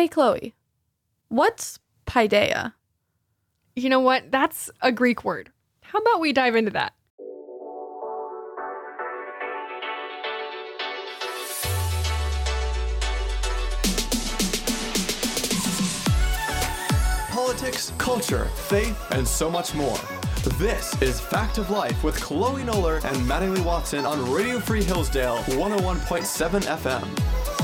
Hey, Chloe, what's paideia? You know what? That's a Greek word. How about we dive into that? Politics, culture, faith, and so much more. This is Fact of Life with Chloe Noller and Mattingly Watson on Radio Free Hillsdale 101.7 FM.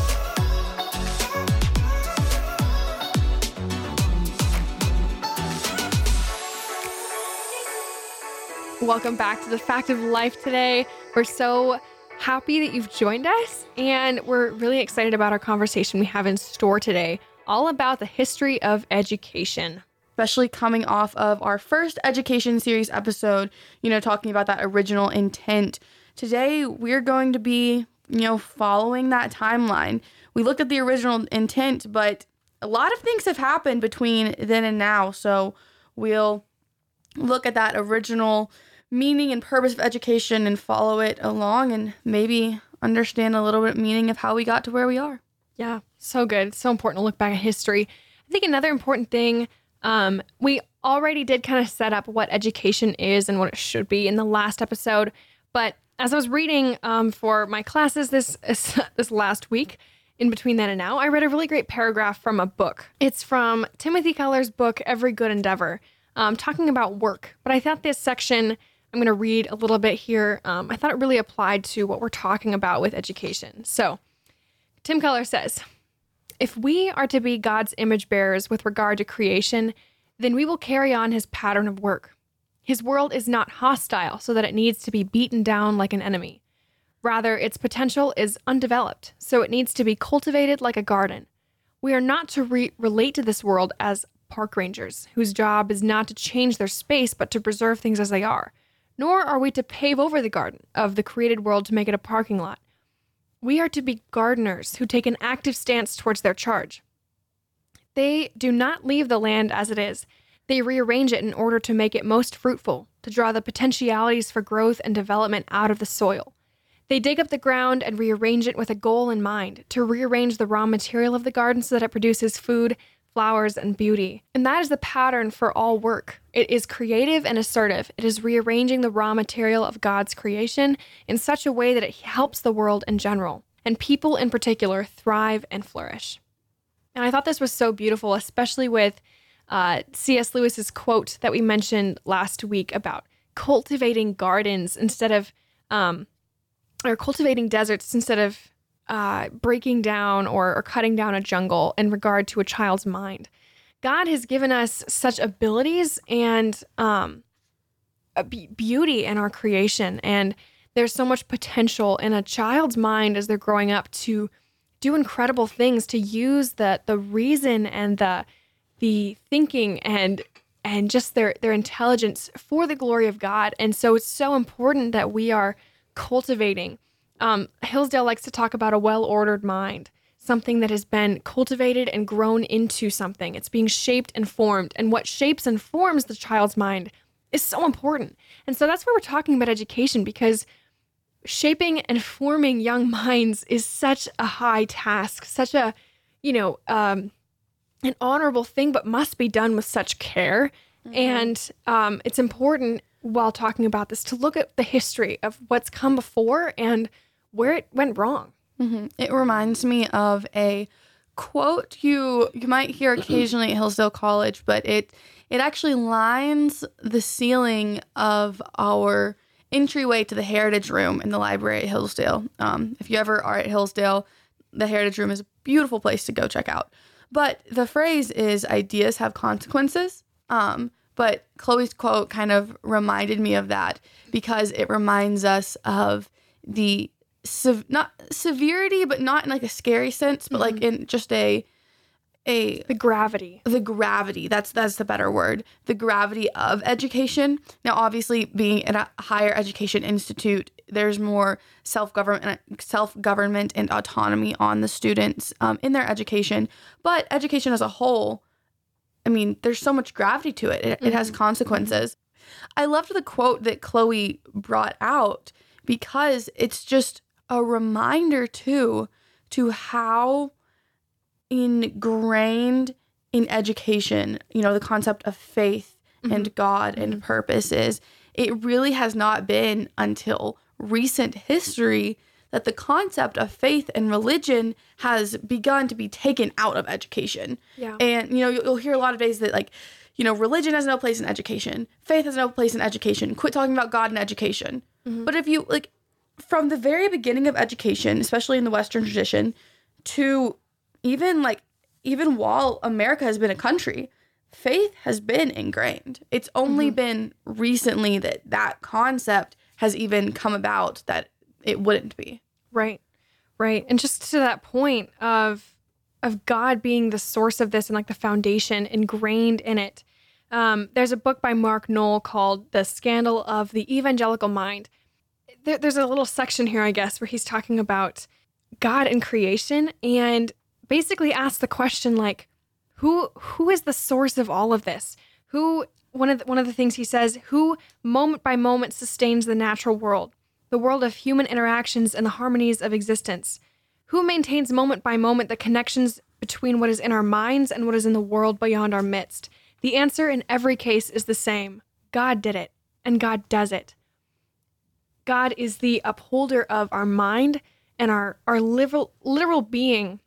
Welcome back to the Fact of Life today. We're so happy that you've joined us, and we're really excited about our conversation we have in store today, all about the history of education. Especially coming off of our first education series episode, you know, talking about that original intent. Today, we're going to be, you know, following that timeline. We looked at the original intent, but a lot of things have happened between then and now. So we'll look at that original meaning and purpose of education and follow it along and maybe understand a little bit meaning of how we got to where we are. Yeah, so good. so important to look back at history. I think another important thing, um, we already did kind of set up what education is and what it should be in the last episode. But as I was reading um, for my classes this this last week, in between then and now, I read a really great paragraph from a book. It's from Timothy Keller's book, Every Good Endeavor, um, talking about work. But I thought this section I'm going to read a little bit here. Um, I thought it really applied to what we're talking about with education. So, Tim Keller says If we are to be God's image bearers with regard to creation, then we will carry on his pattern of work. His world is not hostile so that it needs to be beaten down like an enemy. Rather, its potential is undeveloped, so it needs to be cultivated like a garden. We are not to re- relate to this world as park rangers, whose job is not to change their space but to preserve things as they are nor are we to pave over the garden of the created world to make it a parking lot. We are to be gardeners who take an active stance towards their charge. They do not leave the land as it is. They rearrange it in order to make it most fruitful, to draw the potentialities for growth and development out of the soil. They dig up the ground and rearrange it with a goal in mind to rearrange the raw material of the garden so that it produces food flowers, and beauty. And that is the pattern for all work. It is creative and assertive. It is rearranging the raw material of God's creation in such a way that it helps the world in general, and people in particular thrive and flourish. And I thought this was so beautiful, especially with uh, C.S. Lewis's quote that we mentioned last week about cultivating gardens instead of, um, or cultivating deserts instead of uh, breaking down or, or cutting down a jungle in regard to a child's mind. God has given us such abilities and um, beauty in our creation. And there's so much potential in a child's mind as they're growing up to do incredible things, to use the the reason and the the thinking and and just their their intelligence for the glory of God. And so it's so important that we are cultivating um, Hillsdale likes to talk about a well ordered mind, something that has been cultivated and grown into something. It's being shaped and formed. And what shapes and forms the child's mind is so important. And so that's why we're talking about education because shaping and forming young minds is such a high task, such a, you know, um, an honorable thing, but must be done with such care. Mm-hmm. And um, it's important while talking about this to look at the history of what's come before and where it went wrong. Mm-hmm. It reminds me of a quote you you might hear occasionally at Hillsdale College, but it it actually lines the ceiling of our entryway to the Heritage Room in the library at Hillsdale. Um, if you ever are at Hillsdale, the Heritage Room is a beautiful place to go check out. But the phrase is ideas have consequences. Um, but Chloe's quote kind of reminded me of that because it reminds us of the sev- not severity, but not in like a scary sense, but mm-hmm. like in just a a the gravity. The gravity. That's that's the better word. The gravity of education. Now, obviously, being at a higher education institute, there's more self government, self government, and autonomy on the students um, in their education. But education as a whole, I mean, there's so much gravity to it. It, mm-hmm. it has mm-hmm. consequences. I loved the quote that Chloe brought out because it's just a reminder too to how ingrained in education, you know, the concept of faith mm-hmm. and God and mm-hmm. purpose is. It really has not been until recent history that the concept of faith and religion has begun to be taken out of education. Yeah. And you know, you'll, you'll hear a lot of days that like, you know, religion has no place in education. Faith has no place in education. Quit talking about God in education. Mm-hmm. But if you like from the very beginning of education, especially in the Western tradition, to even like even while America has been a country, faith has been ingrained. It's only been recently that that concept has even come about that it wouldn't be. Right. Right. And just to that point of of God being the source of this and like the foundation ingrained in it. Um, there's a book by Mark Noll called The Scandal of the Evangelical Mind. There, there's a little section here, I guess, where he's talking about God and creation and basically asks the question like, who who is the source of all of this? Who one of the, one of the things he says, who moment by moment sustains the natural world, the world of human interactions and the harmonies of existence? Who maintains moment by moment the connections between what is in our minds and what is in the world beyond our midst? The answer in every case is the same God did it, and God does it. God is the upholder of our mind and our, our literal, literal being.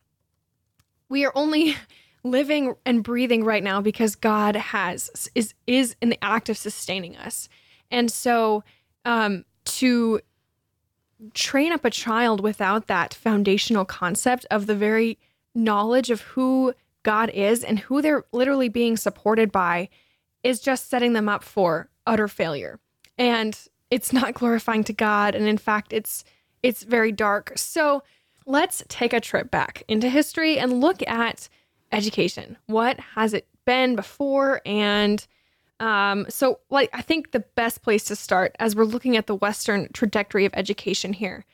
We are only living and breathing right now because God has is is in the act of sustaining us. And so um to train up a child without that foundational concept of the very knowledge of who God is and who they're literally being supported by is just setting them up for utter failure. And it's not glorifying to God and in fact it's it's very dark. So let's take a trip back into history and look at education. What has it been before and um, so, like, I think the best place to start as we're looking at the Western trajectory of education here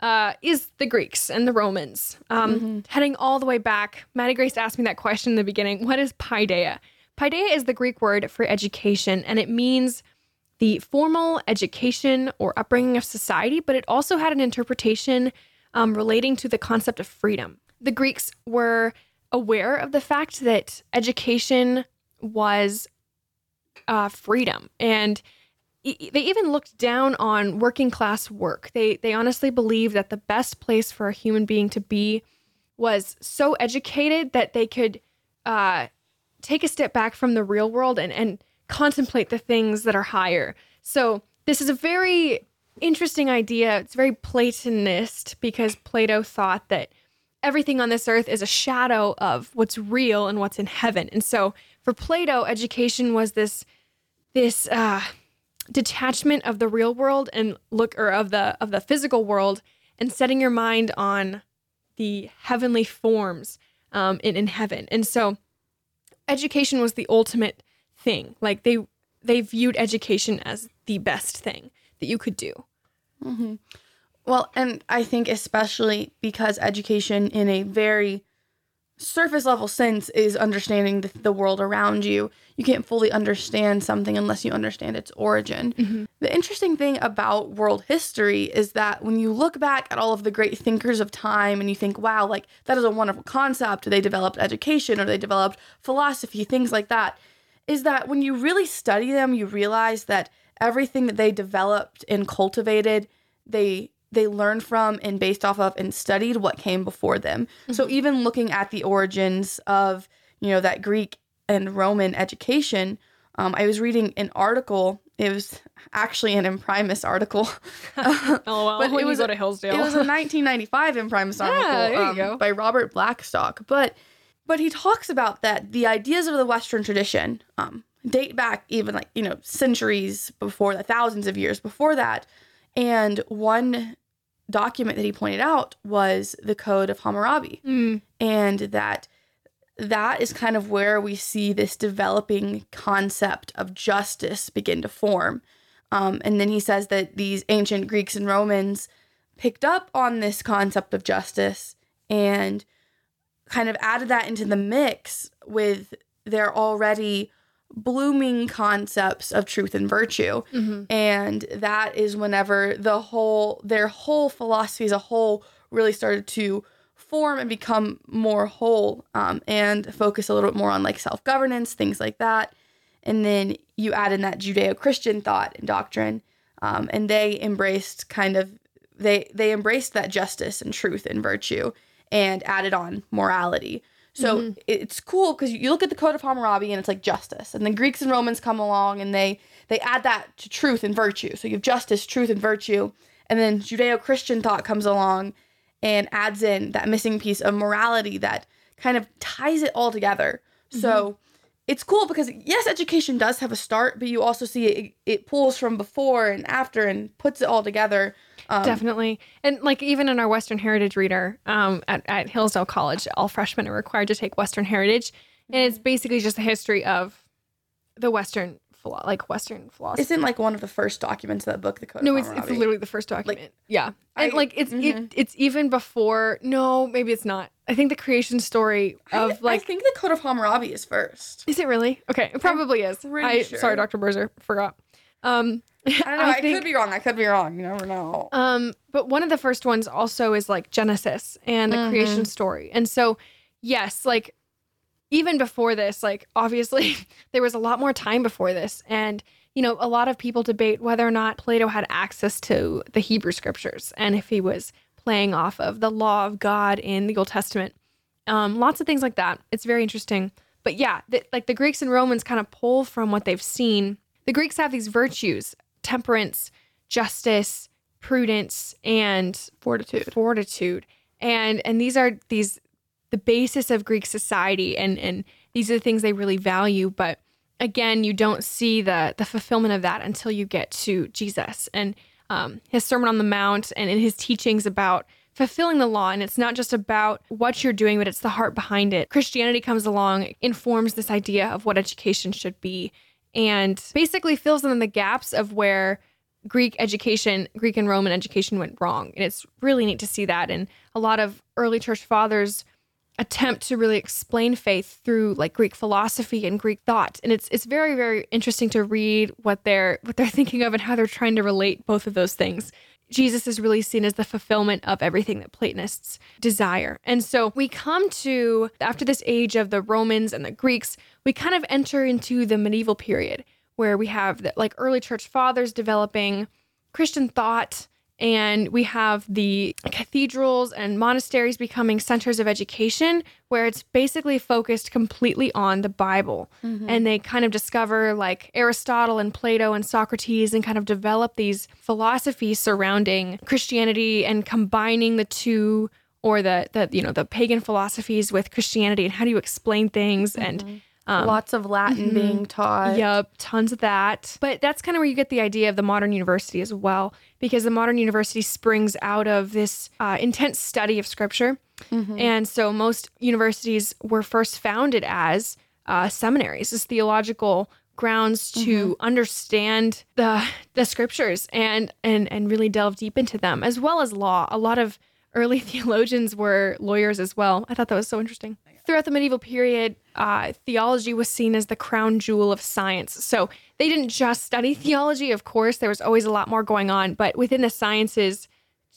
uh, is the Greeks and the Romans. Um, Heading all the way back, Maddie Grace asked me that question in the beginning What is paideia? Paideia is the Greek word for education, and it means the formal education or upbringing of society, but it also had an interpretation um, relating to the concept of freedom. The Greeks were aware of the fact that education was uh, freedom. And e- they even looked down on working class work. They they honestly believed that the best place for a human being to be was so educated that they could uh, take a step back from the real world and and contemplate the things that are higher. So this is a very interesting idea. It's very Platonist because Plato thought that everything on this earth is a shadow of what's real and what's in heaven. And so for Plato, education was this this uh, detachment of the real world and look or of the of the physical world and setting your mind on the heavenly forms um, in, in heaven. And so education was the ultimate thing. Like they they viewed education as the best thing that you could do. Mm-hmm. Well, and I think especially because education in a very surface level sense is understanding the, the world around you. You can't fully understand something unless you understand its origin. Mm-hmm. The interesting thing about world history is that when you look back at all of the great thinkers of time and you think, wow, like that is a wonderful concept, they developed education or they developed philosophy, things like that, is that when you really study them, you realize that everything that they developed and cultivated, they they learned from and based off of and studied what came before them. So even looking at the origins of, you know, that Greek and Roman education, um, I was reading an article. It was actually an Imprimis article. Oh well, But when it was you a- go to Hillsdale. It was a 1995 Imprimis article there um, by Robert Blackstock. But but he talks about that the ideas of the Western tradition um, date back even like you know centuries before that, thousands of years before that. And one document that he pointed out was the Code of Hammurabi, Mm, and that that is kind of where we see this developing concept of justice begin to form. Um, and then he says that these ancient Greeks and Romans picked up on this concept of justice and kind of added that into the mix with their already blooming concepts of truth and virtue. mhm. And that is whenever the whole, their whole philosophy as a whole really started to form and become more whole um, and focus a little bit more on like self governance, things like that. And then you add in that Judeo Christian thought and doctrine. Um, and they embraced kind of they they embraced that justice and truth and virtue and added on morality. So Mm-hmm. it's cool because you look at the Code of Hammurabi and it's like justice, and then Greeks and Romans come along and they they add that to truth and virtue. So you have justice, truth, and virtue, and then Judeo-Christian thought comes along and adds in that missing piece of morality that kind of ties it all together. So it's cool because yes, education does have a start, but you also see it, it pulls from before and after and puts it all together. Um, Definitely. And like even in our Western Heritage reader um, at, at Hillsdale College, all freshmen are required to take Western Heritage. And it's basically just a history of the Western, philo- like Western philosophy. Isn't like one of the first documents of that book, the Code no, of it's, it's literally the first document. yeah. And I- like it's it, it's even before, no, maybe it's not. I think the creation story I- of like, I think the Code of Hammurabi is first. is it really? Okay, it probably is. I, sure. Sorry, Dr. Berzer, forgot. Um, I don't know. I, think- could be wrong. I could be wrong. You never know. Um, but one of the first ones also is like Genesis and the creation story. And so, yes, like even before this, like obviously there was a lot more time before this. And, you know, a lot of people debate whether or not Plato had access to the Hebrew scriptures and if he was playing off of the law of God in the Old Testament. Um, lots of things like that. It's very interesting. But yeah, the, like the Greeks and Romans kind of pull from what they've seen. The Greeks have these virtues temperance, justice, prudence, and Fortitude. fortitude. And and these are these the basis of Greek society and and these are the things they really value. But again, you don't see the the fulfillment of that until you get to Jesus and um, his Sermon on the Mount and in his teachings about fulfilling the law. And it's not just about what you're doing, but it's the heart behind it. Christianity comes along, informs this idea of what education should be, and basically fills in the gaps of where Greek education, Greek and Roman education went wrong. And it's really neat to see that. And a lot of early church fathers attempt to really explain faith through like Greek philosophy and Greek thought. And it's it's very, very interesting to read what they're what they're thinking of and how they're trying to relate both of those things. Jesus is really seen as the fulfillment of everything that Platonists desire. And so we come to, after this age of the Romans and the Greeks, we kind of enter into the medieval period where we have the, like early church fathers developing Christian thought and we have the cathedrals and monasteries becoming centers of education where it's basically focused completely on the Bible. Mm-hmm. And they kind of discover like Aristotle and Plato and Socrates and kind of develop these philosophies surrounding Christianity and combining the two or the the you know the pagan philosophies with Christianity and how do you explain things and mm-hmm. Lots of Latin being taught. Yep, tons of that. But that's kind of where you get the idea of the modern university as well, because the modern university springs out of this uh, intense study of scripture. And so most universities were first founded as uh, seminaries, as theological grounds to understand the the scriptures and and and really delve deep into them, as well as law. A lot of early theologians were lawyers as well. I thought that was so interesting. Throughout the medieval period, uh, theology was seen as the crown jewel of science. So they didn't just study theology, of course, there was always a lot more going on, but within the sciences,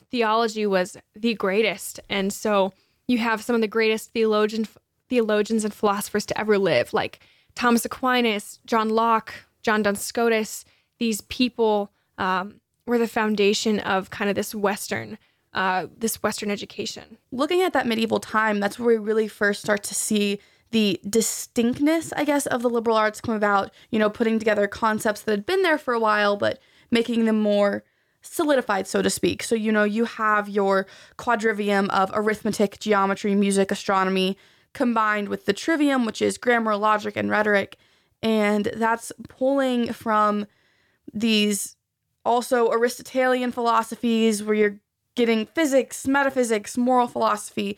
theology was the greatest. And so you have some of the greatest theologian, theologians and philosophers to ever live, like Thomas Aquinas, John Locke, John Duns Scotus. These people um, were the foundation of kind of this Western, uh, this Western education. looking at that medieval time, that's where we really first start to see the distinctness, I guess, of the liberal arts come about, you know, putting together concepts that had been there for a while, but making them more solidified, so to speak. So, you know, you have your quadrivium of arithmetic, geometry, music, astronomy, combined with the trivium, which is grammar, logic, and rhetoric. And that's pulling from these also Aristotelian philosophies where you're getting physics, metaphysics, moral philosophy,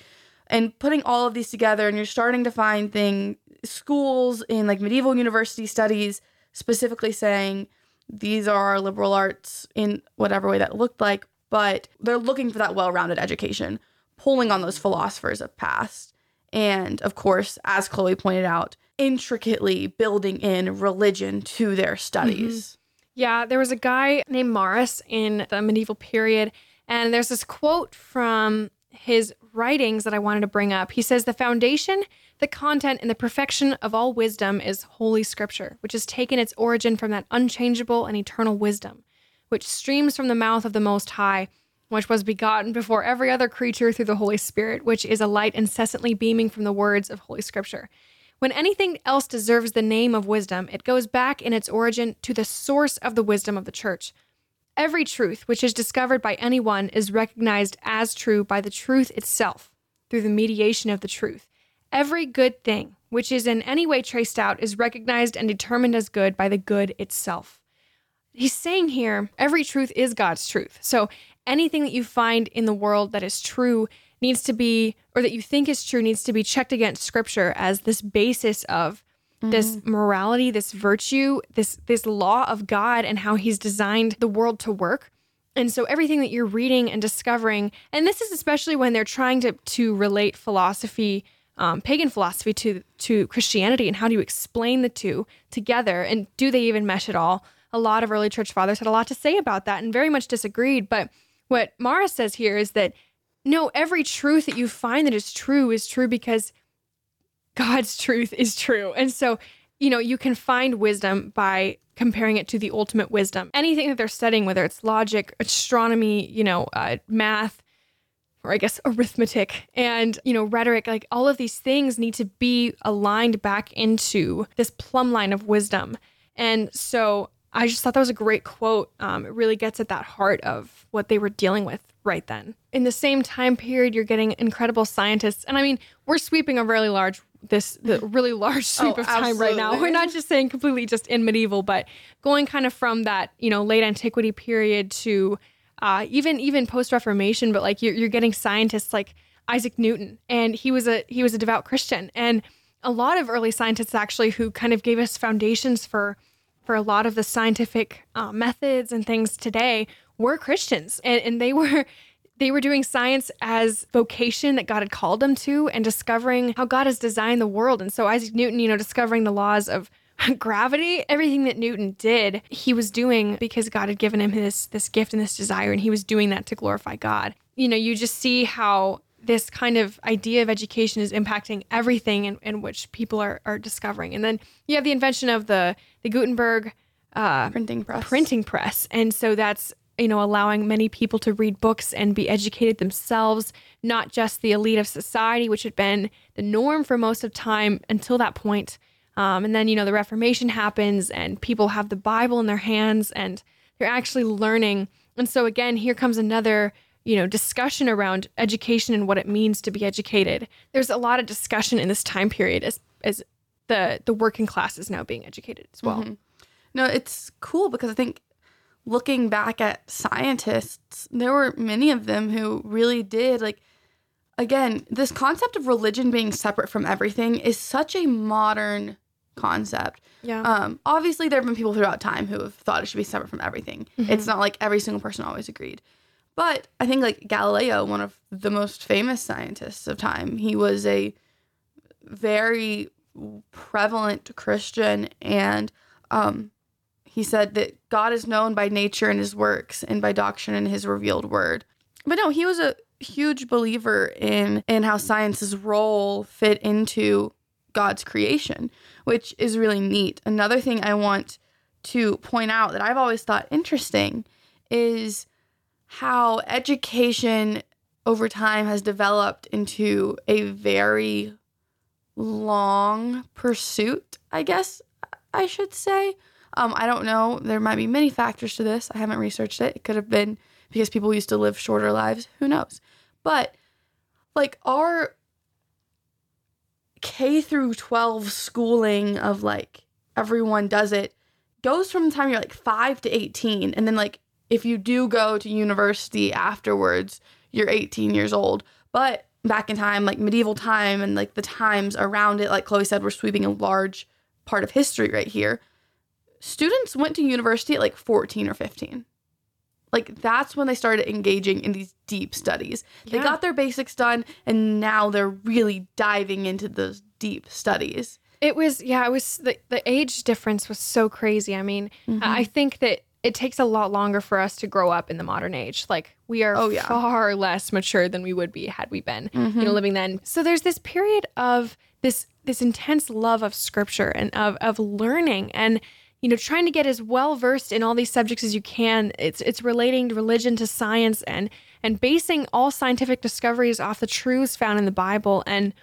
and putting all of these together, and you're starting to find thing schools in like medieval university studies specifically saying these are our liberal arts in whatever way that looked like, but they're looking for that well-rounded education, pulling on those philosophers of past. And of course, as Chloe pointed out, intricately building in religion to their studies. Mm-hmm. Yeah, there was a guy named Morris in the medieval period, and there's this quote from his writings that I wanted to bring up. He says the foundation, the content, and the perfection of all wisdom is Holy Scripture, which has taken its origin from that unchangeable and eternal wisdom, which streams from the mouth of the Most High, which was begotten before every other creature through the Holy Spirit, which is a light incessantly beaming from the words of Holy Scripture. When anything else deserves the name of wisdom, it goes back in its origin to the source of the wisdom of the church. Every truth which is discovered by anyone is recognized as true by the truth itself through the mediation of the truth. Every good thing which is in any way traced out is recognized and determined as good by the good itself. He's saying here, every truth is God's truth. So anything that you find in the world that is true needs to be, or that you think is true, needs to be checked against scripture as this basis of this morality, this virtue, this this law of God and how he's designed the world to work. And so everything that you're reading and discovering, and this is especially when they're trying to to relate philosophy, um, pagan philosophy to to Christianity, and how do you explain the two together, and do they even mesh at all? A lot of early church fathers had a lot to say about that, and very much disagreed. But what Mara says here is that no, every truth that you find that is true is true because God's truth is true. And so, you know, you can find wisdom by comparing it to the ultimate wisdom. Anything that they're studying, whether it's logic, astronomy, you know, uh, math, or I guess arithmetic and, you know, rhetoric, like all of these things need to be aligned back into this plumb line of wisdom. And so I just thought that was a great quote. Um, it really gets at that heart of what they were dealing with right then. In the same time period, you're getting incredible scientists. And I mean, we're sweeping a really large this the really large sweep Oh, of time right now. We're not just saying completely just in medieval, but going kind of from that, you know, late antiquity period to uh, even even post Reformation, but like you're, you're getting scientists like Isaac Newton, and he was a he was a devout Christian, and a lot of early scientists actually who kind of gave us foundations for for a lot of the scientific uh, methods and things today were Christians, and and they were they were doing science as vocation that God had called them to, and discovering how God has designed the world. And so Isaac Newton, you know, discovering the laws of gravity, everything that Newton did, he was doing because God had given him this this gift and this desire, and he was doing that to glorify God. You know, you just see how this kind of idea of education is impacting everything in, in which people are, are discovering. And then you have the invention of the the Gutenberg uh, Printing press. printing press. And so that's, you know, allowing many people to read books and be educated themselves, not just the elite of society, which had been the norm for most of time until that point. Um, and then, you know, the Reformation happens and people have the Bible in their hands and they're actually learning. And so, again, here comes another, you know, discussion around education and what it means to be educated. There's a lot of discussion in this time period as, as the, the working class is now being educated as well. No, it's cool because I think looking back at scientists, there were many of them who really did like again, this concept of religion being separate from everything is such a modern concept. Yeah. Um, obviously, there have been people throughout time who have thought it should be separate from everything. It's not like every single person always agreed. But I think, like Galileo, one of the most famous scientists of time, he was a very prevalent Christian, and um, he said that God is known by nature and his works, and by doctrine and his revealed word. But no, he was a huge believer in in how science's role fit into God's creation, which is really neat. Another thing I want to point out that I've always thought interesting is how education over time has developed into a very long pursuit, I guess I should say. Um, I don't know. There might be many factors to this. I haven't researched it. It could have been because people used to live shorter lives. Who knows? But like our K through 12 schooling of like everyone does it goes from the time you're like 5 to 18 and then like if you do go to university afterwards you're 18 years old but back in time like medieval time and like the times around it like Chloe said we're sweeping a large part of history right here students went to university at like 14 or 15 like that's when they started engaging in these deep studies. They got their basics done and now they're really diving into those deep studies. It was, yeah, it was the, the age difference was so crazy. I mean, I I mm-hmm. think that it takes a lot longer for us to grow up in the modern age. Like we are Oh, yeah. far less mature than we would be had we been, you know, mm-hmm. living then. So there's this period of this this intense love of scripture and of of learning and you know trying to get as well versed in all these subjects as you can. It's it's relating religion to science and and basing all scientific discoveries off the truths found in the Bible and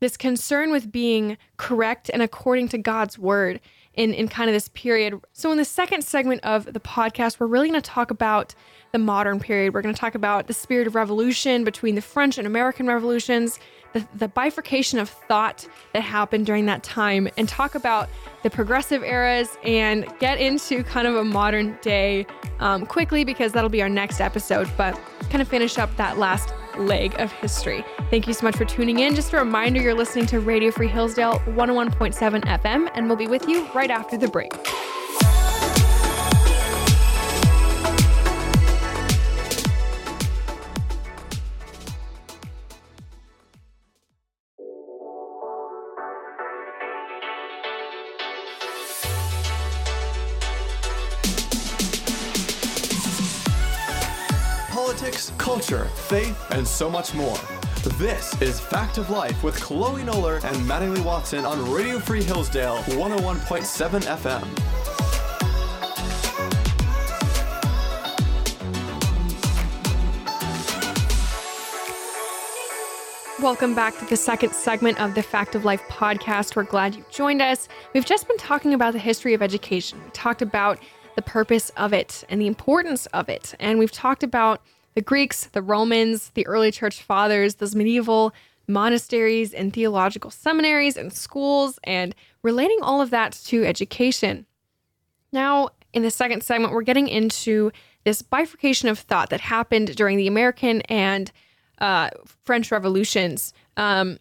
this concern with being correct and according to God's word in, in kind of this period. So, in the second segment of the podcast, we're really going to talk about the modern period. We're going to talk about the spirit of revolution between the French and American revolutions, the, the bifurcation of thought that happened during that time, and talk about the progressive eras and get into kind of a modern day um, quickly because that'll be our next episode. But kind of finish up that last leg of history. Thank you so much for tuning in. Just a reminder you're listening to Radio Free Hillsdale 101.7 FM, and we'll be with you right after the break. Culture, faith, and so much more. This is Fact of Life with Chloe Noller and Mattingly Watson on Radio Free Hillsdale 101.7 FM. Welcome back to the second segment of the Fact of Life podcast. We're glad you've joined us. We've just been talking about the history of education. We talked about the purpose of it and the importance of it. And we've talked about the Greeks, the Romans, the early church fathers, those medieval monasteries and theological seminaries and schools, and relating all of that to education. Now, in the second segment, we're getting into this bifurcation of thought that happened during the American and uh, French revolutions. Um,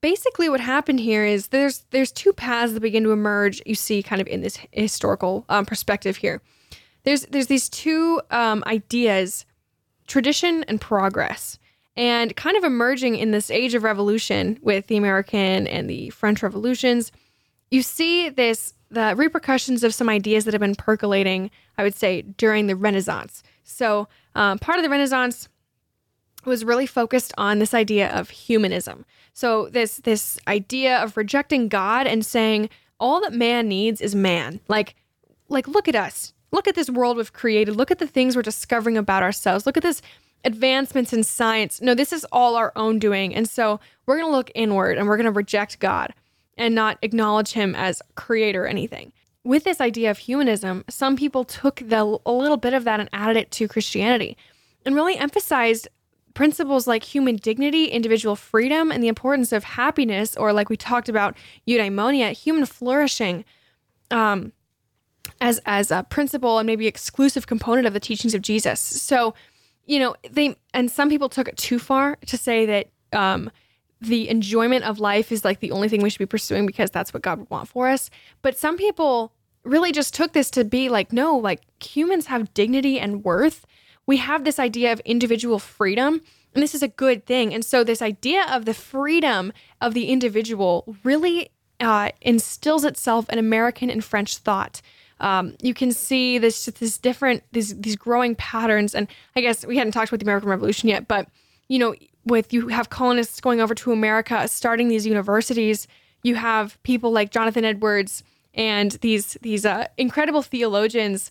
basically, what happened here is there's there's two paths that begin to emerge. You see, kind of in this historical um, perspective here. There's there's these two um, ideas, tradition and progress, and kind of emerging in this age of revolution with the American and the French revolutions. You see this the repercussions of some ideas that have been percolating. I would say during the Renaissance. So um, part of the Renaissance was really focused on this idea of humanism. So this this idea of rejecting God and saying all that man needs is man. Like like look at us. Look at this world we've created. Look at the things we're discovering about ourselves. Look at this advancements in science. No, this is all our own doing. And so we're going to look inward and we're going to reject God and not acknowledge him as creator or anything. With this idea of humanism, some people took the a little bit of that and added it to Christianity and really emphasized principles like human dignity, individual freedom, and the importance of happiness, or like we talked about, eudaimonia, human flourishing, um, as as a principle and maybe exclusive component of the teachings of Jesus. So, you know, they and some people took it too far to say that um, the enjoyment of life is like the only thing we should be pursuing because that's what God would want for us. But some people really just took this to be like, no, like humans have dignity and worth we have this idea of individual freedom, and this is a good thing. And so, this idea of the freedom of the individual really uh, instills itself in American and French thought. Um, you can see this this different these these growing patterns, and I guess we hadn't talked about the American Revolution yet, but you know, with you have colonists going over to America, starting these universities. You have people like Jonathan Edwards and these these uh, incredible theologians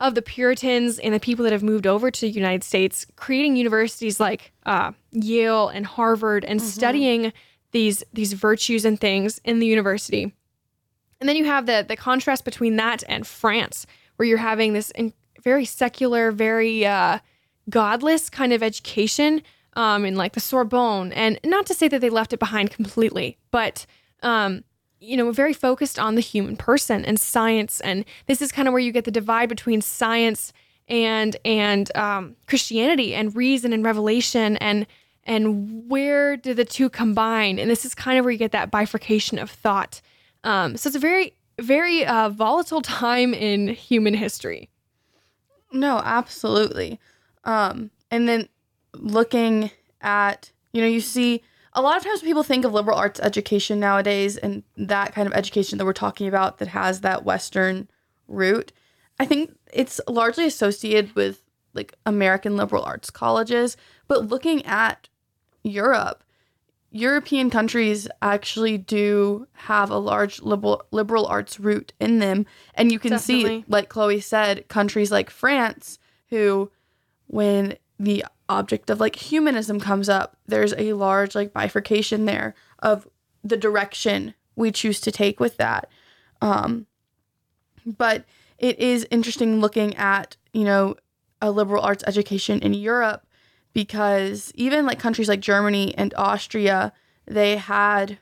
of the Puritans and the people that have moved over to the United States, creating universities like uh, Yale and Harvard and studying these these virtues and things in the university. And then you have the the contrast between that and France, where you're having this in, very secular, very uh, godless kind of education um, in like the Sorbonne. And not to say that they left it behind completely, but um, you know, very focused on the human person and science. And this is kind of where you get the divide between science and and um, Christianity and reason and revelation and and where do the two combine? And this is kind of where you get that bifurcation of thought. Um, so it's a very very uh, volatile time in human history. No, absolutely. Um, and then looking at, you know, you see a lot of times people think of liberal arts education nowadays and that kind of education that we're talking about that has that Western root, I think it's largely associated with like American liberal arts colleges, but looking at Europe, European countries actually do have a large liberal liberal arts root in them, and you can see, like Chloe said, countries like France, who, when the object of like humanism comes up, there's a large like bifurcation there of the direction we choose to take with that. Um, but it is interesting looking at you know a liberal arts education in Europe because even like countries like Germany and Austria, they had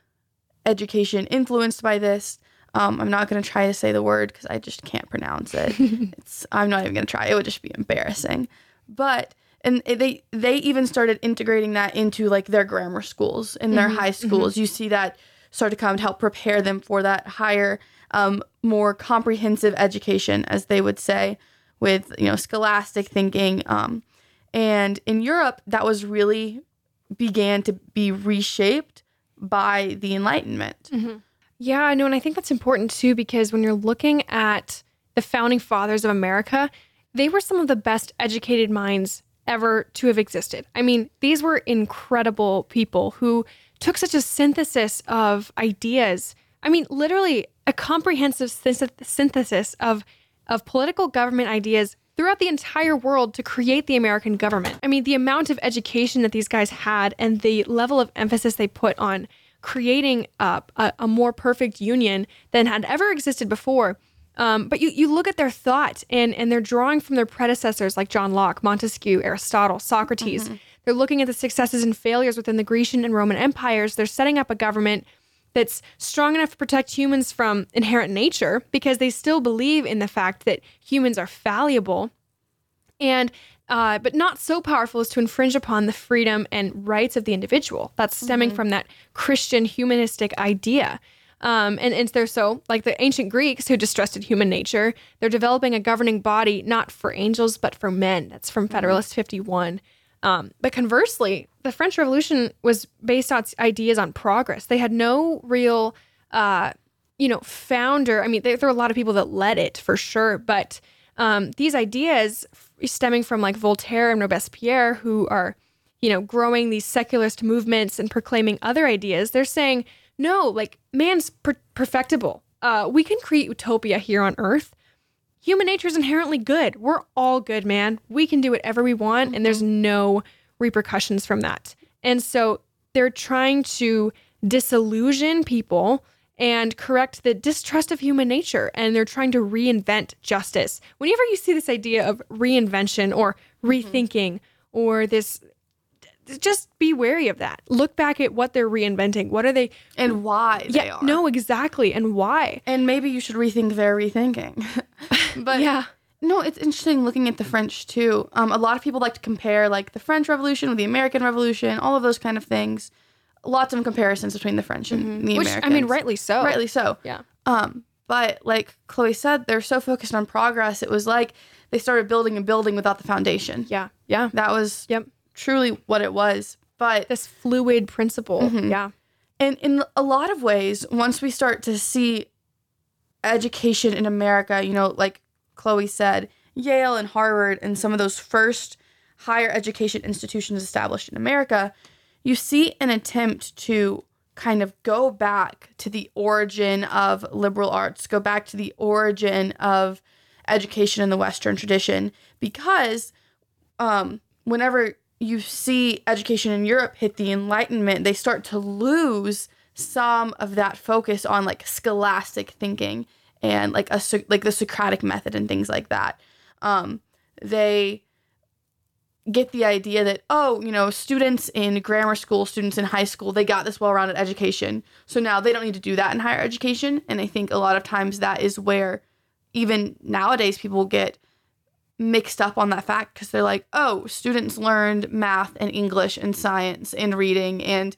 education influenced by this. Um, I'm not going to try to say the word because I just can't pronounce it. it's I'm not even going to try. It would just be embarrassing. But and they they even started integrating that into like their grammar schools and their high schools. You see that start to come to help prepare them for that higher, um, more comprehensive education, as they would say, with you know scholastic thinking. Um, and in Europe, that was really began to be reshaped by the Enlightenment. Mm-hmm. Yeah, I know. And I think that's important too, because when you're looking at the founding fathers of America, they were some of the best educated minds ever to have existed. I mean, these were incredible people who took such a synthesis of ideas. I mean, literally a comprehensive synthesis of of political government ideas throughout the entire world to create the American government. I mean, the amount of education that these guys had and the level of emphasis they put on creating a, a, a more perfect union than had ever existed before. Um, but you, you look at their thought and, and they're drawing from their predecessors like John Locke, Montesquieu, Aristotle, Socrates. They're looking at the successes and failures within the Grecian and Roman empires. They're setting up a government that's strong enough to protect humans from inherent nature because they still believe in the fact that humans are fallible and uh, but not so powerful as to infringe upon the freedom and rights of the individual. That's stemming from that Christian humanistic idea. Um, and, and they're so like the ancient Greeks who distrusted human nature, they're developing a governing body not for angels but for men. That's from Federalist 51. Um, but conversely, the French Revolution was based on ideas on progress. They had no real, uh, you know, founder. I mean, there, there were a lot of people that led it for sure, but um, these ideas stemming from like Voltaire and Robespierre, who are, you know, growing these secularist movements and proclaiming other ideas, they're saying, no, like man's per- perfectible. Uh, we can create utopia here on Earth human nature is inherently good. We're all good, man. We can do whatever we want, and there's no repercussions from that. And so they're trying to disillusion people and correct the distrust of human nature, and they're trying to reinvent justice. Whenever you see this idea of reinvention or mm-hmm. rethinking or this, just be wary of that. Look back at what they're reinventing. What are they? And why they Yeah, are. no, exactly, and why? And maybe you should rethink their rethinking. but Yeah. No, it's interesting looking at the French too. Um, a lot of people like to compare like the French Revolution with the American Revolution, all of those kind of things. Lots of comparisons between the French and the Which Americans. I mean, rightly so. rightly so. Yeah. Um, but like Chloe said, they're so focused on progress. It was like they started building a building without the foundation. Yeah. Yeah. That was Yep. Truly what it was. But this fluid principle. Yeah. and in a lot of ways, once we start to see education in America, you know, like Chloe said, Yale and Harvard and some of those first higher education institutions established in America, you see an attempt to kind of go back to the origin of liberal arts, go back to the origin of education in the Western tradition, because um, whenever you see education in Europe hit the Enlightenment, they start to lose some of that focus on like scholastic thinking and like a like the Socratic method and things like that. Um, they get the idea that oh you know students in grammar school students in high school they got this well-rounded education so now they don't need to do that in higher education and i think a lot of times that is where even nowadays people get mixed up on that fact because they're like oh students learned math and english and science and reading and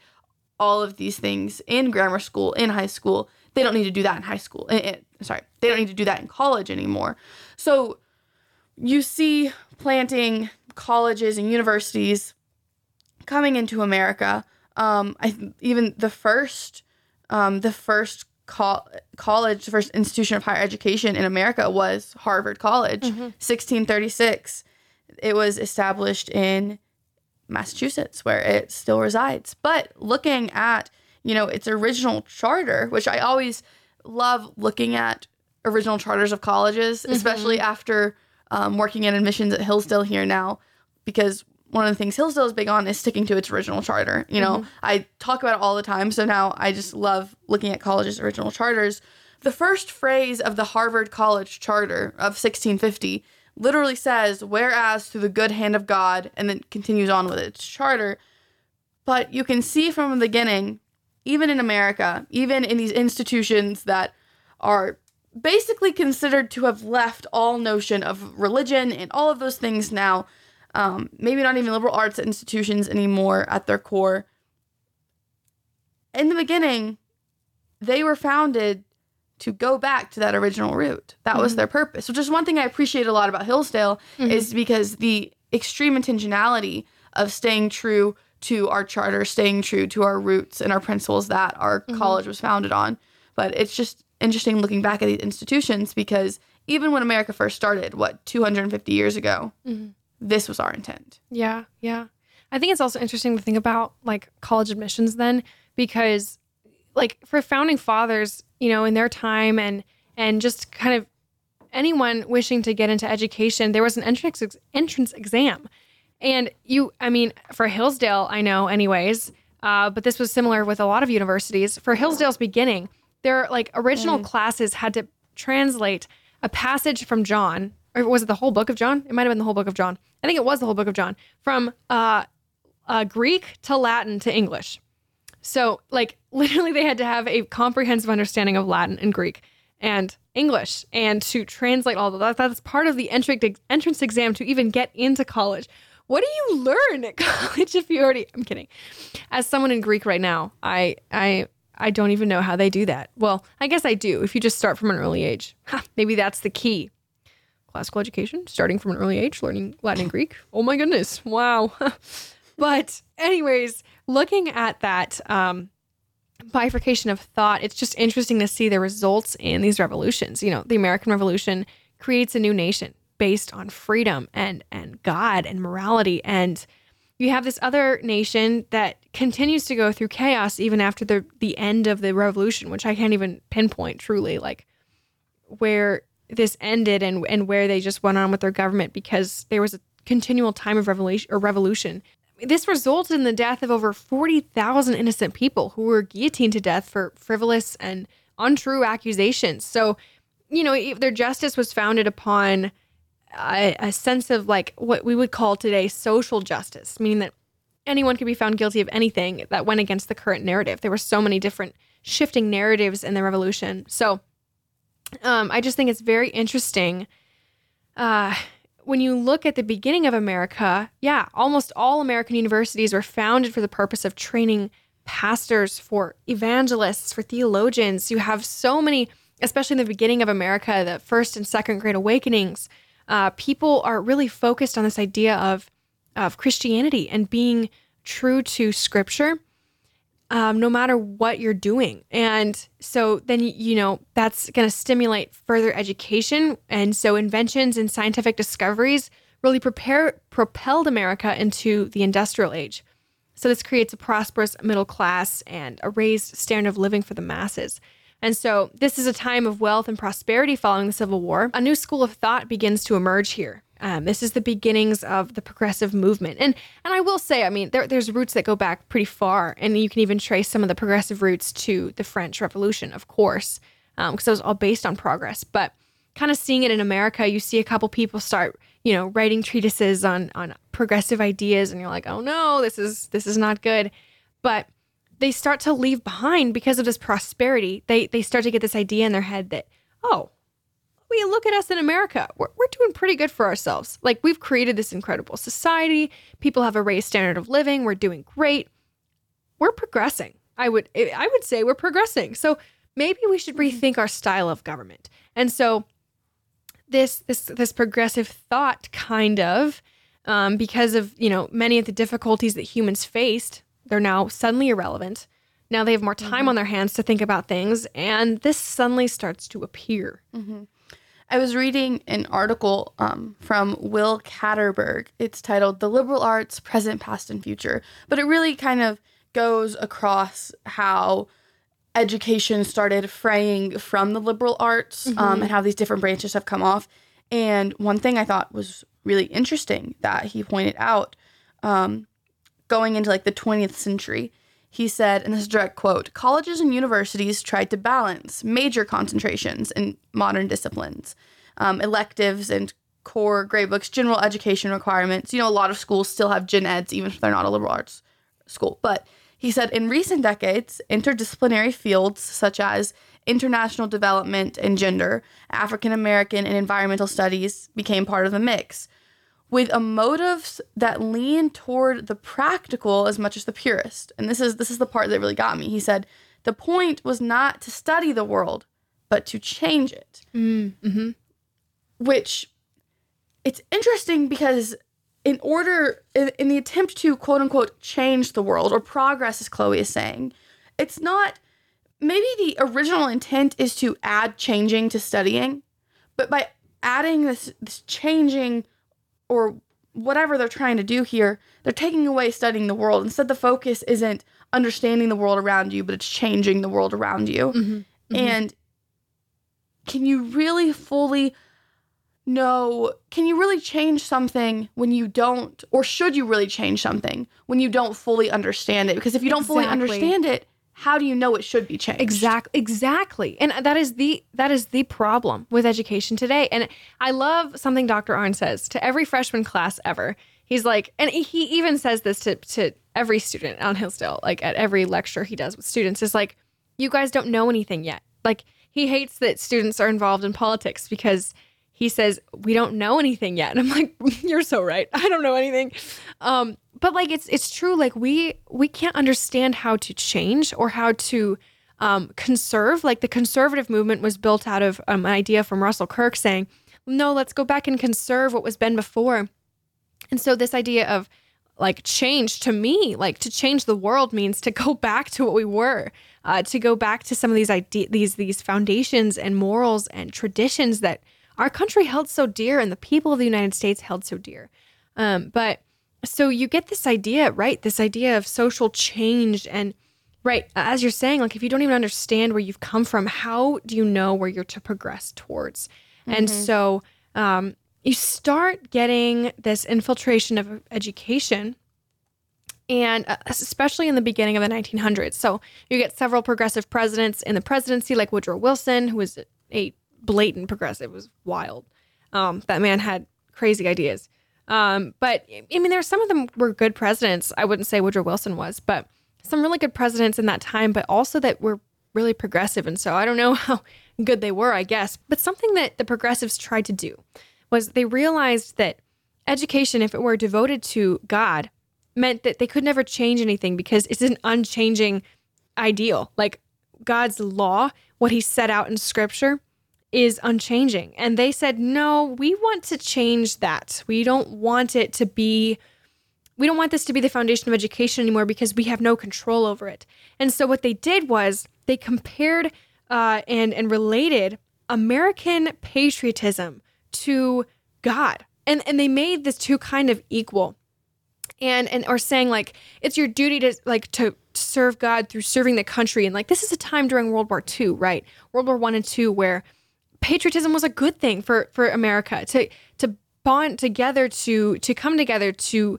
all of these things in grammar school in high school they don't need to do that in high school Eh, eh, sorry they don't need to do that in college anymore so you see planting colleges and universities coming into America. Um, I even the first, um, the first col- college, the first institution of higher education in America was Harvard College, 1636. it was established in Massachusetts, where it still resides. But looking at, you know, its original charter, which I always love looking at original charters of colleges, especially after um, working in admissions at Hillsdale here now, because one of the things Hillsdale is big on is sticking to its original charter. You know, mm-hmm. I talk about it all the time, so now I just love looking at colleges' original charters. The first phrase of the Harvard College Charter of 1650 literally says, whereas through the good hand of God, and then continues on with its charter. But you can see from the beginning, even in America, even in these institutions that are basically considered to have left all notion of religion and all of those things now, um, maybe not even liberal arts institutions anymore at their core. In the beginning, they were founded to go back to that original root. That was mm-hmm. their purpose, which is one thing I appreciate a lot about Hillsdale mm-hmm. is because the extreme intentionality of staying true to our charter, staying true to our roots and our principles that our mm-hmm. college was founded on. But it's just interesting looking back at these institutions because even when America first started, what, 250 years ago, this was our intent. Yeah, yeah. I think it's also interesting to think about like college admissions then because like for founding fathers, you know, in their time and and just kind of anyone wishing to get into education, there was an entrance ex- entrance exam. And you I mean, for Hillsdale, I know anyways, uh, but this was similar with a lot of universities. For Hillsdale's beginning, their like original classes had to translate a passage from John, or was it the whole book of John? It might have been the whole book of John. I think it was the whole book of John from uh, uh, Greek to Latin to English. So, like, literally, they had to have a comprehensive understanding of Latin and Greek and English and to translate all of that. That's part of the entrance exam to even get into college. What do you learn at college if you already? I'm kidding. As someone in Greek right now, I I I don't even know how they do that. Well, I guess I do. If you just start from an early age, maybe that's the key. Classical education, starting from an early age, learning Latin and Greek. Oh my goodness! Wow. but anyways, looking at that um, bifurcation of thought, it's just interesting to see the results in these revolutions. You know, the American Revolution creates a new nation based on freedom and and God and morality and you have this other nation that continues to go through chaos even after the the end of the revolution, which I can't even pinpoint truly like where this ended and and where they just went on with their government because there was a continual time of revolution or revolution. This resulted in the death of over 40,000 innocent people who were guillotined to death for frivolous and untrue accusations. So, you know, their justice was founded upon a, a sense of like what we would call today social justice, meaning that anyone could be found guilty of anything that went against the current narrative. There were so many different shifting narratives in the revolution. So um, I just think it's very interesting. Uh, when you look at the beginning of America, yeah, almost all American universities were founded for the purpose of training pastors, for evangelists, for theologians. You have so many, especially in the beginning of America, the first and second great awakenings uh, people are really focused on this idea of of Christianity and being true to Scripture, um, no matter what you're doing. And so then you know that's going to stimulate further education, and so inventions and scientific discoveries really prepare propelled America into the industrial age. So this creates a prosperous middle class and a raised standard of living for the masses. And so, this is a time of wealth and prosperity following the Civil War. A new school of thought begins to emerge here. Um, this is the beginnings of the progressive movement, and and I will say, I mean, there, there's roots that go back pretty far, and you can even trace some of the progressive roots to the French Revolution, of course, because it was all based on progress. But kind of seeing it in America, you see a couple people start, you know, writing treatises on on progressive ideas, and you're like, oh no, this is this is not good. But they start to leave behind because of this prosperity. They they start to get this idea in their head that oh, we look at us in America. We're, we're doing pretty good for ourselves. Like we've created this incredible society. People have a raised standard of living. We're doing great. We're progressing. I would eh, I would say we're progressing. So maybe we should mm-hmm. rethink our style of government. And so this this this progressive thought kind of um, because of you know many of the difficulties that humans faced they're now suddenly irrelevant now they have more time mm-hmm. on their hands to think about things and this suddenly starts to appear And I was reading an article um, from Will Katerberg. It's titled The Liberal Arts Present, Past, and Future. But it really kind of goes across how education started fraying from the liberal arts um, and how these different branches have come off. And one thing I thought was really interesting that he pointed out um, going into like the 20th century, he said, and this is direct quote colleges and universities tried to balance major concentrations in modern disciplines, um, electives and core great books, general education requirements. You know, a lot of schools still have gen eds, even if they're not a liberal arts school. But he said in recent decades, interdisciplinary fields such as international development and gender, African American and environmental studies became part of the mix, with a motives that lean toward the practical as much as the purist. And this is this is the part that really got me. He said the point was not to study the world, but to change it. Mm-hmm. Which it's interesting because in order in, in the attempt to quote unquote change the world or progress as chloe is saying it's not maybe the original intent is to add changing to studying but by adding this this changing or whatever they're trying to do here they're taking away studying the world. Instead the focus isn't understanding the world around you but it's changing the world around you. Mm-hmm. and can you really fully know can you really change something when you don't or should you really change something when you don't fully understand it? Because if you don't fully understand it how do you know it should be changed Exactly, exactly, and that is the that is the problem with education today. And I love something Dr. Arnn says to every freshman class ever. He's like, and he even says this to to every student on Hillsdale, like at every lecture he does with students, is like, you guys don't know anything yet. Like he hates that students are involved in politics because he says we don't know anything yet. And i'm like you're so right. I don't know anything. Um but like it's it's true. Like we we can't understand how to change or how to um conserve. Like the conservative movement was built out of um, an idea from russell kirk saying no let's go back and conserve what was been before. And so this idea of like change to me, like to change the world means to go back to what we were, uh, to go back to some of these ide- these these foundations and morals and traditions that our country held so dear and the people of the United States held so dear. Um, but so you get this idea, right? This idea of social change and right as you're saying, like if you don't even understand where you've come from, how do you know where you're to progress towards? And so um, you start getting this infiltration of education and uh, especially in the beginning of the 1900s so you get several progressive presidents in the presidency like woodrow wilson who was a blatant progressive. It was wild. Um, that man had crazy ideas. Um, but i mean there's some of them were good presidents. I wouldn't say woodrow wilson was but some really good presidents in that time but also that were really progressive. And so i don't know how good they were i guess. But something that the progressives tried to do was they realized that education, if it were devoted to God, meant that they could never change anything because it's an unchanging ideal. Like God's law, what he set out in scripture, is unchanging. And they said, no, we want to change that. We don't want it to be, we don't want this to be the foundation of education anymore because we have no control over it. And so what they did was they compared uh, and, and related American patriotism to God. And and they made this two kind of equal. And and or saying like it's your duty to like to serve God through serving the country. And like this is a time during World War II, right? World War One and Two where patriotism was a good thing for for America to to bond together to to come together to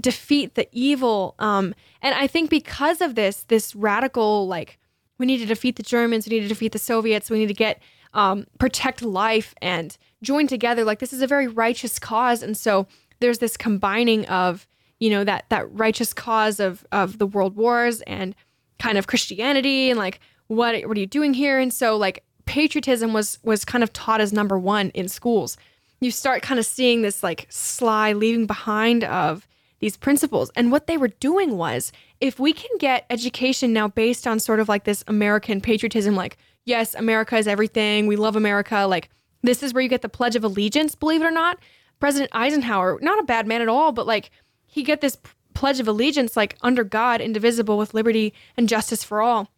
defeat the evil. Um and i think because of this this radical like we need to defeat the germans we need to defeat the soviets we need to get um protect life and join together. Like this is a very righteous cause. And so there's this combining of you know that that righteous cause of of the world wars and kind of christianity and like what what are you doing here? And so like patriotism was was kind of taught as number one in schools. You start kind of seeing this like sly leaving behind of these principles and what they were doing was if we can get education now based on sort of like this american patriotism like yes america is everything we love america like this is where you get the pledge of allegiance believe it or not president eisenhower not a bad man at all but like he get this pledge of allegiance like under god indivisible with liberty and justice for all.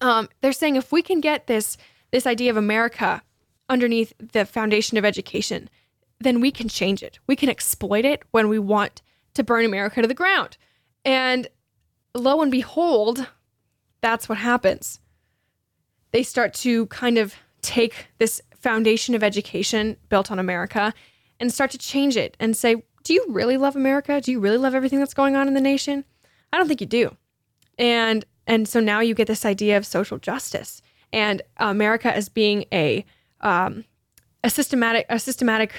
Um, they're saying if we can get this this idea of America underneath the foundation of education, then we can change it. We can exploit it when we want to burn America to the ground. And lo and behold, that's what happens. They start to kind of take this foundation of education built on America and start to change it and say, Do you really love America? Do you really love everything that's going on in the nation? I don't think you do. And and so now you get this idea of social justice and America as being a um, a systematic a systematic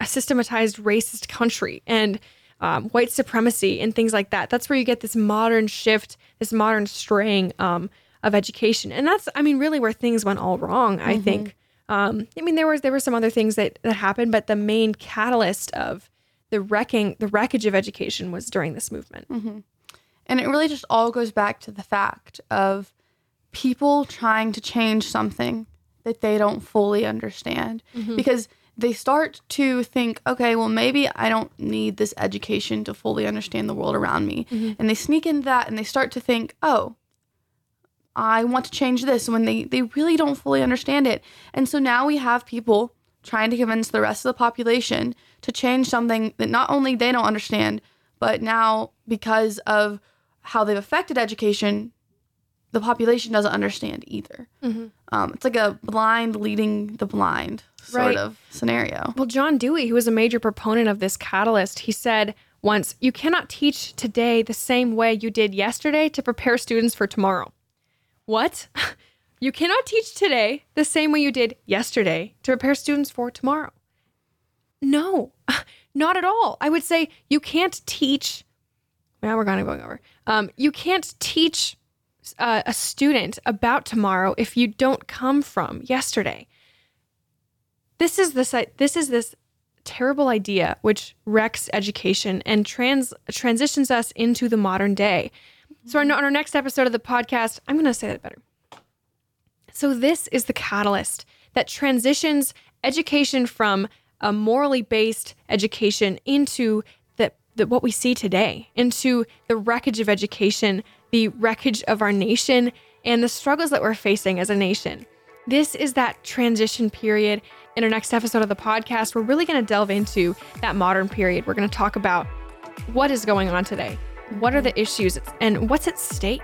a systematized racist country and um, white supremacy and things like that. That's where you get this modern shift, this modern straying um, of education, and that's I mean really where things went all wrong. I think. Um, I mean there was there were some other things that that happened, but the main catalyst of the wrecking the wreckage of education was during this movement. And it really just all goes back to the fact of people trying to change something that they don't fully understand mm-hmm. because they start to think, okay, well, maybe I don't need this education to fully understand the world around me. Mm-hmm. And they sneak into that and they start to think, oh, I want to change this when they, they really don't fully understand it. And so now we have people trying to convince the rest of the population to change something that not only they don't understand, but now because of how they've affected education, the population doesn't understand either. Um, it's like a blind leading the blind sort Right. of scenario. Well, John Dewey, who was a major proponent of this catalyst, he said once, You cannot teach today the same way you did yesterday to prepare students for tomorrow. What? you cannot teach today the same way you did yesterday to prepare students for tomorrow. No, not at all. I would say you can't teach. Now we're kind of going over. Um, you can't teach uh, a student about tomorrow if you don't come from yesterday this is this this is this terrible idea which wrecks education and trans transitions us into the modern day. So on, our next episode of the podcast, I'm going to say that better. So this is the catalyst that transitions education from a morally based education into the, the what we see today, into the wreckage of education, the wreckage of our nation, and the struggles that we're facing as a nation. This is that transition period. In our next episode of the podcast, we're really going to delve into that modern period. We're going to talk about what is going on today, what are the issues, and what's at stake,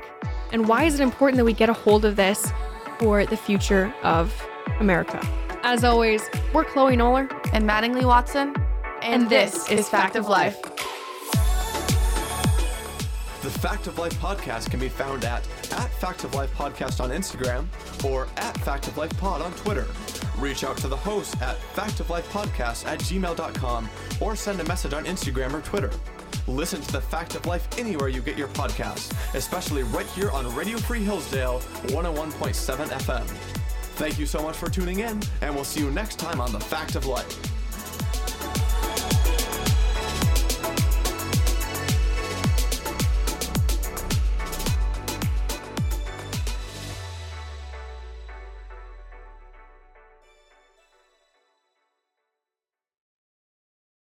and why is it important that we get a hold of this for the future of America. As always, we're Chloe Noller. And Mattingly Watson, And this is Fact of Life. The Fact of Life podcast can be found at, at Fact of Life Podcast on Instagram or at Fact of Life Pod on Twitter. Reach out to the host at Fact of Life Podcast at gmail.com or send a message on Instagram or Twitter. Listen to the Fact of Life anywhere you get your podcasts, especially right here on Radio Free Hillsdale 101.7 FM. Thank you so much for tuning in, and we'll see you next time on The Fact of Life.